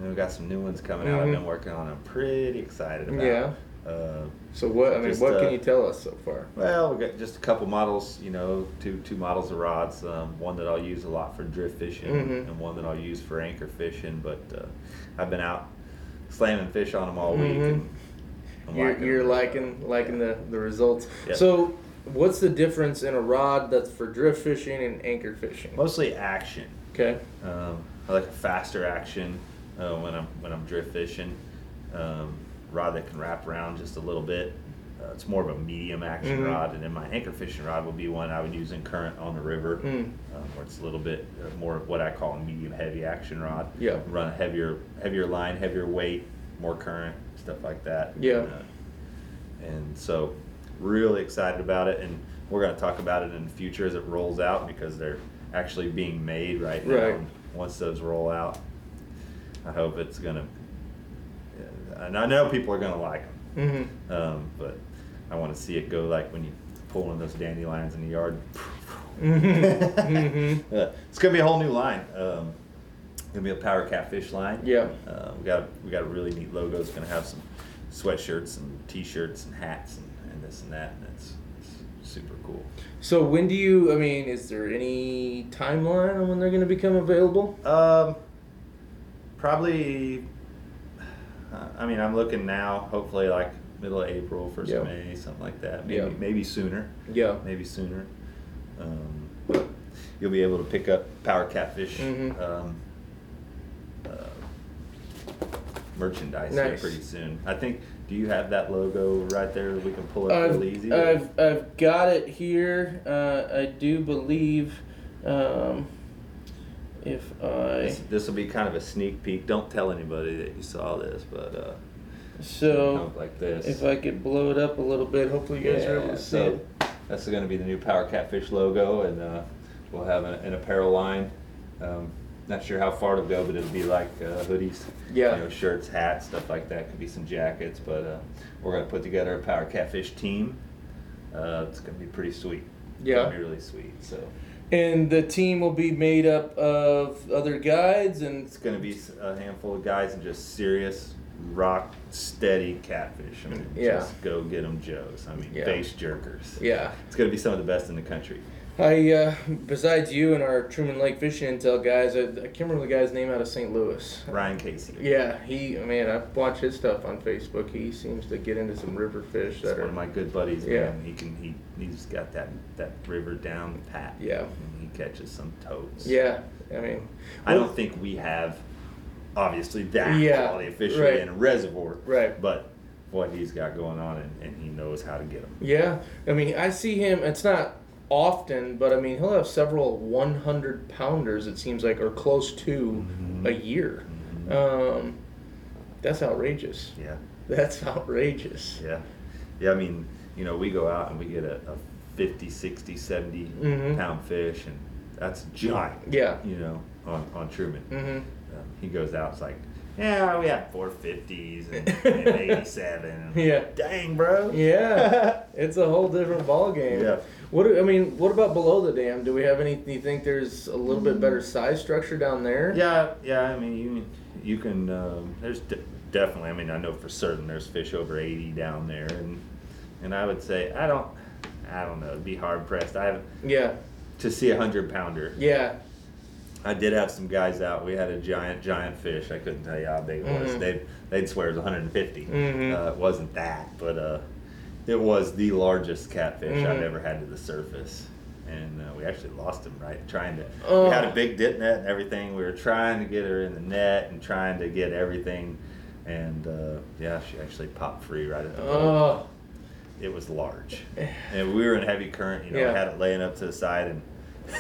know, we've got some new ones coming out. I've Mhm. been working on. I'm pretty excited about. Yeah. Uh, So what I mean, Just, what uh, can you tell us so far? well, we got just a couple models, you know, two two models of rods. Um, one that I'll use a lot for drift fishing, Mhm. and one that I'll use for anchor fishing. But uh, I've been out slamming fish on them all week. Mhm. And I'm You're, liking you're liking liking the, the results. Yeah. So, what's the difference in a rod that's for drift fishing and anchor fishing? mostly action. Okay. Um, I like a faster action uh, when I'm when I'm drift fishing. Um, rod that can wrap around just a little bit. Uh, it's more of a medium action Mhm. rod, and then my anchor fishing rod would be one I would use in current on the river, Mm. um, where it's a little bit uh, more of what I call a medium heavy action rod. Yeah. Run a heavier heavier line, heavier weight, more current, stuff like that. Yeah. And, uh, and so, really excited about it, and we're going to talk about it in the future as it rolls out because they're actually being made right now. Right. Once those roll out, I hope it's going to. And I know people are going to like them, Mm-hmm. um, but I want to see it go like when you pull one of those dandelions in the yard. Mhm. Mhm. Uh, it's gonna be a whole new line. Um, gonna be a power catfish line. Yeah. Uh, we got we got a really neat logo. It's gonna have some sweatshirts and t-shirts and hats and, and this and that, and it's, it's super cool. So when do you? I mean, is there any timeline on when they're going to become available? Um, probably. Uh, I mean, I'm looking now. Hopefully, like middle of April, first Yeah. of May, something like that. Maybe Yeah. maybe sooner. Yeah. maybe sooner. Um, but you'll be able to pick up Power Catfish Mhm. um, uh, merchandise here Nice. pretty soon. I think. Do you have that logo right there that we can pull up I've, real easy? I've, I've got it here. Uh, I do believe um, if I this will be kind of a sneak peek. Don't tell anybody that you saw this, but uh, so like this. if I could blow it up a little bit, hopefully you guys are able Yeah, to see so it. That's going to be the new Power Catfish logo, and uh, we'll have an, an apparel line. Um, not sure how far it'll go, but it'll be like uh, hoodies, Yeah. you know, shirts, hats, stuff like that. Could be some jackets, but uh, we're going to put together a Power Catfish team. Uh, it's going to be pretty sweet. It's Yeah. going to be really sweet. So And the team will be made up of other guides and it's going to be a handful of guys and just serious, rock steady catfish. I mean, Yeah. just go get them, Joes. I mean, Yeah. face jerkers. yeah. It's going to be some of the best in the country. I uh, besides you and our Truman Lake Fishing Intel guys, I, I can't remember the guy's name out of St. Louis. Ryan Casey. Yeah, he man, I watch his stuff on Facebook. He seems to get into some river fish He's that one are of my good buddies. Yeah. Man. He can he he's got that that river down pat. Yeah. And he catches some toads. Yeah, I mean, I well, don't think we have obviously that Yeah, quality of fishery right. in a reservoir. Right. But what he's got going on and, and he knows how to get them. Yeah, I mean, I see him. It's not often, but I mean, he'll have several 100 pounders. It seems like, or close to Mhm. a year. Mhm. Um, that's outrageous. Yeah. That's outrageous. Yeah. Yeah, I mean, you know, we go out and we get a, a 50, 60, 70 Mhm. pound fish and that's giant. Yeah. You know, on, on Truman. Mm-hmm. Um, he goes out, it's like, yeah, we had 450s and, and 87. Yeah. Dang, bro. Yeah, it's a whole different ball game. Yeah. What do- I mean, what about below the dam? Do we have any? Do you think there's a little bit better size structure down there? Yeah, yeah. I mean, you you can. Um, there's de- definitely. I mean, I know for certain there's fish over 80 down there, and and I would say I don't. I don't know. It'd be hard pressed. I haven't Yeah. to see a hundred pounder. Yeah. I did have some guys out. We had a giant, giant fish. I couldn't tell you how big it was. Mhm. They'd, they'd swear it was 150. Mhm. Uh, it wasn't that, but uh, it was the largest catfish I've Mhm. ever had to the surface. And uh, we actually lost him right trying to. Oh. We had a big dip net and everything. We were trying to get her in the net and trying to get everything. And uh, yeah, she actually popped free right at the boat. Oh, It was large, and we were in heavy current. You know, Yeah. I had it laying up to the side, and,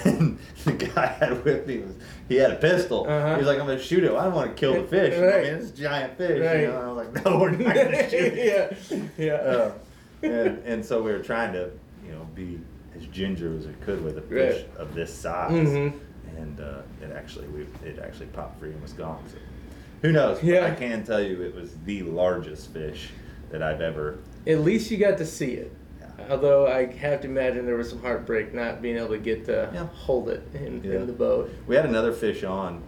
and the guy I had with me was he had a pistol. Uh-huh. He was like, "I'm gonna shoot it. I don't want to kill the fish. Right. I mean, it's a giant fish." Right. You know, and I was like, "No, we're not gonna shoot it." yeah, yeah. Uh, and and so we were trying to, you know, be as ginger as we could with a fish Right. of this size, Mhm. and uh, it actually we it actually popped free and was gone. So who knows? But Yeah. I can tell you it was the largest fish that I've ever. At least you got to see it. Yeah. Although I have to imagine there was some heartbreak not being able to get to Yeah. hold it in, Yeah. in the boat. We had another fish on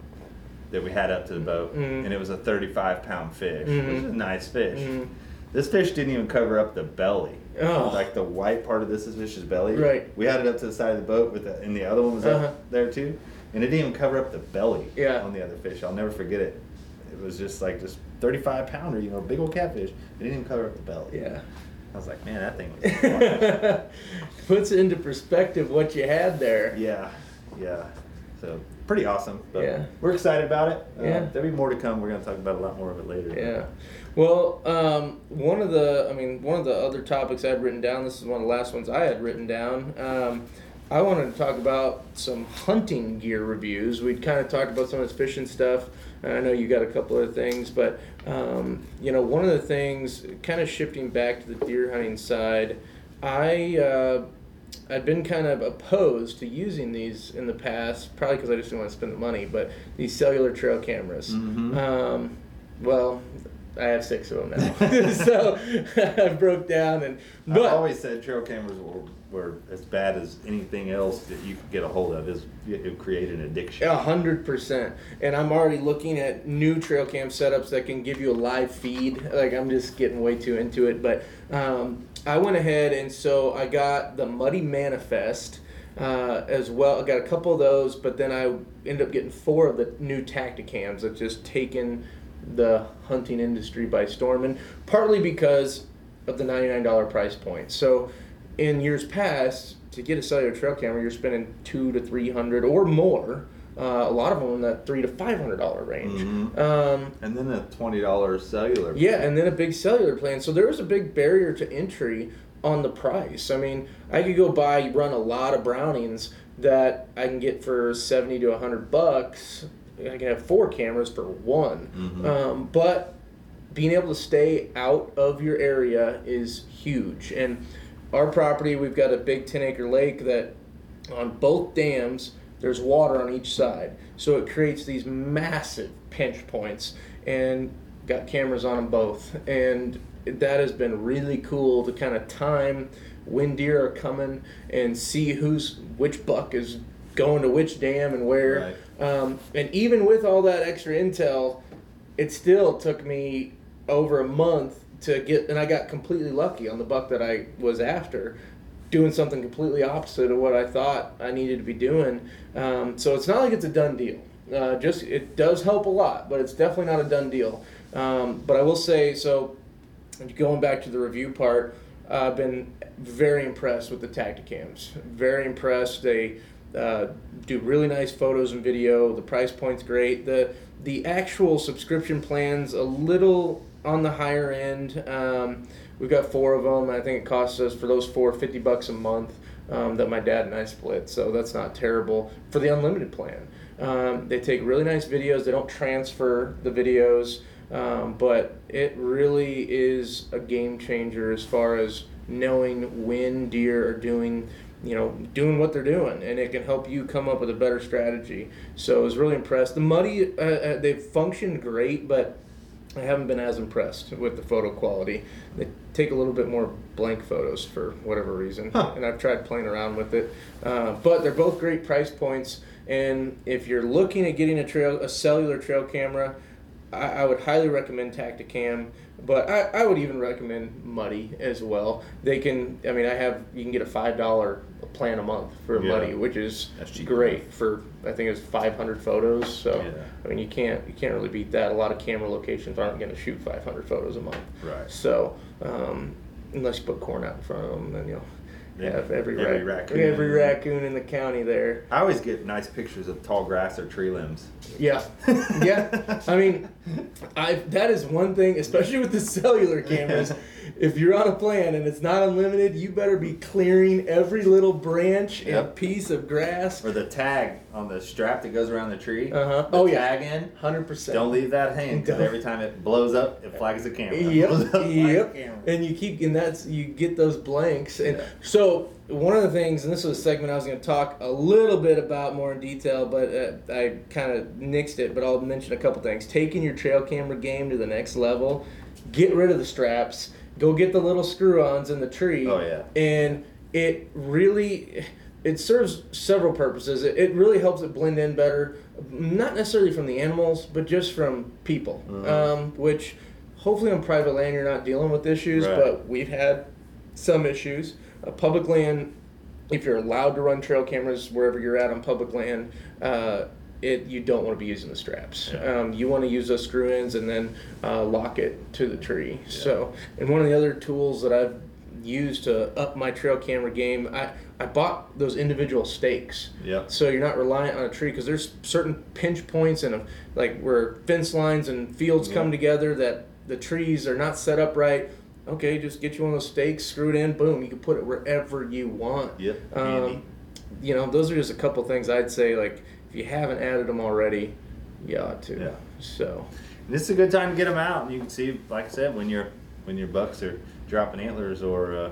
that we had up to the boat, Mhm. and it was a 35 pound fish, Mhm. which is a nice fish. Mhm. This fish didn't even cover up the belly. Oh. Like the white part of this is fish's belly. Right. We had it up to the side of the boat with the, and the other one was Uh-huh. up there too. And it didn't even cover up the belly Yeah. on the other fish. I'll never forget it. It was just like this 35 pounder, you know, big old catfish. It didn't even cover up the belly. Yeah. I was like, man, that thing was. Puts into perspective what you had there. Yeah, yeah. So pretty awesome. But Yeah. we're excited about it. Uh, Yeah. There'll be more to come. We're going to talk about a lot more of it later. Yeah. Well, um, one of the, I mean, one of the other topics I had written down, this is one of the last ones I had written down. Um, I wanted to talk about some hunting gear reviews. We'd kind of talked about some of this fishing stuff. I know you got a couple other things, but, um, you know, one of the things, kind of shifting back to the deer hunting side, I, uh, I'd been kind of opposed to using these in the past, probably because I just didn't want to spend the money, but these cellular trail cameras. Mhm. Um, well, I have six of them now, so I've broke down and. But I've always said trail cameras were, were as bad as anything else that you could get a hold of. Is it create an addiction. A hundred percent. And I'm already looking at new trail cam setups that can give you a live feed. Like I'm just getting way too into it, but um, I went ahead and so I got the Muddy Manifest uh, as well. I got a couple of those, but then I ended up getting four of the new Tactacams that just taken the hunting industry by storm, and partly because of the $99 price point. So in years past, to get a cellular trail camera, you're spending two to three hundred or more. Uh, a lot of them in that three to five hundred dollar range. Mhm. Um, And then a twenty dollars cellular. yeah, and then a big cellular plan. So there was a big barrier to entry on the price. I mean, I could go buy run a lot of Brownings that I can get for seventy to hundred bucks. I can have four cameras for one. Mhm. Um, but being able to stay out of your area is huge. And our property, we've got a big 10 acre lake that on both dams, there's water on each side. So it creates these massive pinch points and got cameras on them both. And that has been really cool to kind of time when deer are coming and see who's which buck is going to which dam and where. Um, and even with all that extra intel, it still took me over a month to get, and I got completely lucky on the buck that I was after, doing something completely opposite of what I thought I needed to be doing. Um, so it's not like it's a done deal. Uh, just it does help a lot, but it's definitely not a done deal. Um, but I will say so. Going back to the review part, I've been very impressed with the Tactacams. Very impressed. They uh, do really nice photos and video. The price point's great. The the actual subscription plans a little on the higher end. Um, we've got four of them. I think it costs us for those four 50 bucks a month um, that my dad and I split. So that's not terrible for the unlimited plan. Um, they take really nice videos. They don't transfer the videos, um, but it really is a game changer as far as knowing when deer are doing you know, doing what they're doing, and it can help you come up with a better strategy. So I was really impressed. The muddy, uh, uh, they've functioned great, but I haven't been as impressed with the photo quality. They take a little bit more blank photos for whatever reason, Huh. and I've tried playing around with it. Uh, but they're both great price points, and if you're looking at getting a trail, a cellular trail camera, I, I would highly recommend Tactacam, but I, I would even recommend Muddy as well. They can, I mean, I have you can get a five dollar plan a month for Yeah. Muddy, which is great for I think it's 500 photos. So Yeah. I mean, you can't you can't really beat that. A lot of camera locations aren't going to shoot 500 photos a month. Right. So um, unless you put corn out in front of them, then you'll have every, every rac- raccoon every raccoon in the county there. I always get nice pictures of tall grass or tree limbs. Yeah, yeah. I mean, I that is one thing, especially with the cellular cameras. If you're on a plan and it's not unlimited, you better be clearing every little branch and Yep. piece of grass. Or the tag on the strap that goes around the tree. Uh-huh. The Oh, yeah. Tag in. Hundred percent. Don't leave that hanging because every time it blows up, it flags the camera. Up, Yep, yep. camera. And you keep, and that's you get those blanks. And Yeah. so one of the things, and this was a segment I was going to talk a little bit about more in detail, but uh, I kind of nixed it. But I'll mention a couple things. Taking your trail camera game to the next level. Get rid of the straps. Go get the little screw-ons in the tree. Oh, yeah. And it really, it serves several purposes. It, it really helps it blend in better, not necessarily from the animals, but just from people. Mhm. Um, which hopefully on private land you're not dealing with issues, Right. but we've had some issues. Uh, public land, if you're allowed to run trail cameras wherever you're at on public land, uh, it you don't want to be using the straps. Yeah. Um, you want to use those screw ins and then uh, lock it to the tree. So, and one of the other tools that I've used to up my trail camera game, I I bought those individual stakes. Yep. So you're not reliant on a tree because there's certain pinch points and like where fence lines and fields come together that the trees are not set up right. Okay, just get you one of those stakes, screw it in, boom. You can put it wherever you want. Yep. Um, you know, those are just a couple things I'd say. Like if you haven't added them already, you ought to. Yeah. So. And this is a good time to get them out, and you can see, like I said, when your when your bucks are dropping antlers, or uh,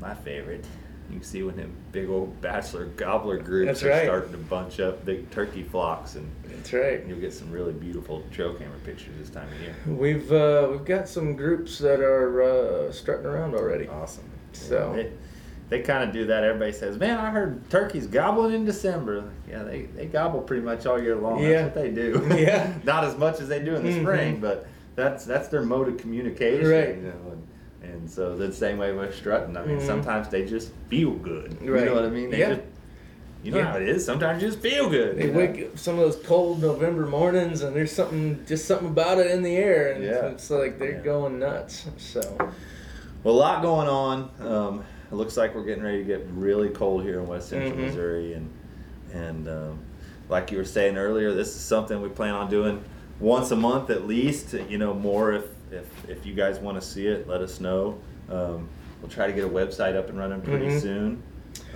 my favorite, you can see when them big old bachelor gobbler groups That's are right. starting to bunch up, big turkey flocks, and That's right. you'll get some really beautiful trail camera pictures this time of year. We've uh, we've got some groups that are uh, strutting around already. Awesome. So- they, they kind of do that. Everybody says, "Man, I heard turkeys gobbling in December." Yeah, they, they gobble pretty much all year long. Yeah. That's what they do. Yeah. Not as much as they do in the Mhm. spring, but that's that's their mode of communication. Right. You know, and, and so the same way with strutting. I mean, Mhm. sometimes they just feel good. You Right. know what I mean? They Yeah. just, you know Yeah. how it is. Sometimes you just feel good. They wake up some of those cold November mornings, and there's something, just something about it in the air, and Yeah. it's like they're Yeah. going nuts. So, Well, a lot going on. Um, it looks like we're getting ready to get really cold here in West Central Mhm. Missouri, and and um, like you were saying earlier, this is something we plan on doing once a month at least. You know, more if if if you guys want to see it, let us know. Um, we'll try to get a website up and running pretty Mhm. soon.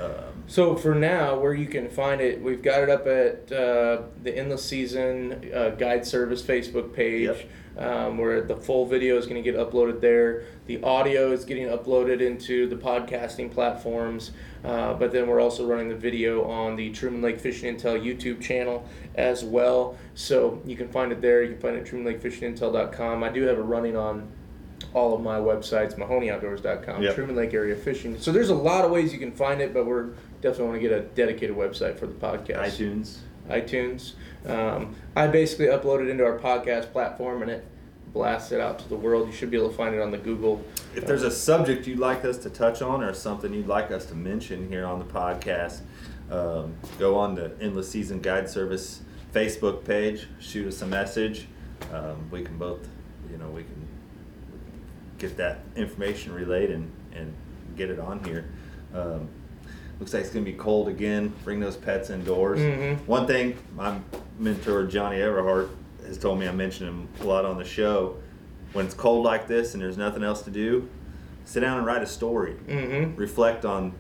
Um, so for now, where you can find it, we've got it up at uh, the Endless Season uh, Guide Service Facebook page. Yep. Um, where the full video is going to get uploaded there. The audio is getting uploaded into the podcasting platforms, uh, but then we're also running the video on the Truman Lake Fishing Intel YouTube channel as well. So you can find it there. You can find it at trumanlakefishingintel.com. I do have it running on all of my websites, mahoney.outdoors.com, Yep. Truman Lake Area Fishing. So there's a lot of ways you can find it, but we're definitely want to get a dedicated website for the podcast iTunes. iTunes. Um, I basically upload it into our podcast platform and it blasts it out to the world. You should be able to find it on the Google. If there's a subject you'd like us to touch on or something you'd like us to mention here on the podcast, um, go on the Endless Season Guide Service Facebook page, shoot us a message. Um, we can both, you know, we can get that information relayed and, and get it on here. Um, looks like it's going to be cold again. Bring those pets indoors. Mhm. One thing my mentor Johnny Everhart has told me, I mentioned him a lot on the show. When it's cold like this and there's nothing else to do, sit down and write a story. Mm-hmm. Reflect on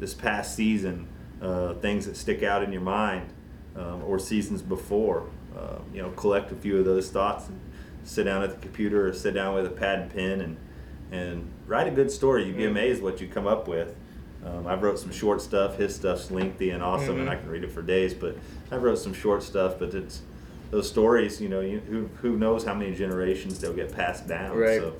this past season, uh, things that stick out in your mind, um, or seasons before. Uh, you know, collect a few of those thoughts and sit down at the computer or sit down with a pad and pen and and write a good story. You'd be Mhm. amazed what you come up with. Um, I've wrote some short stuff. His stuff's lengthy and awesome, and Mhm. I can read it for days. But I've wrote some short stuff. But it's those stories. You know, you, who who knows how many generations they'll get passed down. Right. So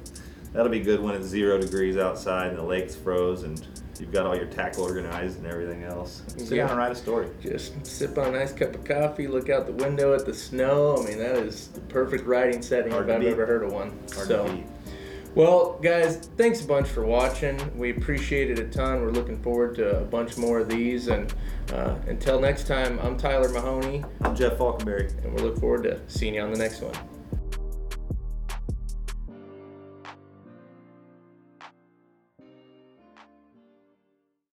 that'll be good when it's zero degrees outside and the lake's froze and you've got all your tackle organized and everything else. Sit Yeah. down and write a story. Just sip on a nice cup of coffee, look out the window at the snow. I mean, that is the perfect writing setting Hard if I've beat. ever heard of one. Hard so. Well, guys, thanks a bunch for watching. We appreciate it a ton. We're looking forward to a bunch more of these. And uh, until next time, I'm Tyler Mahoney, I'm Jeff Faulkenberry. and we look forward to seeing you on the next one.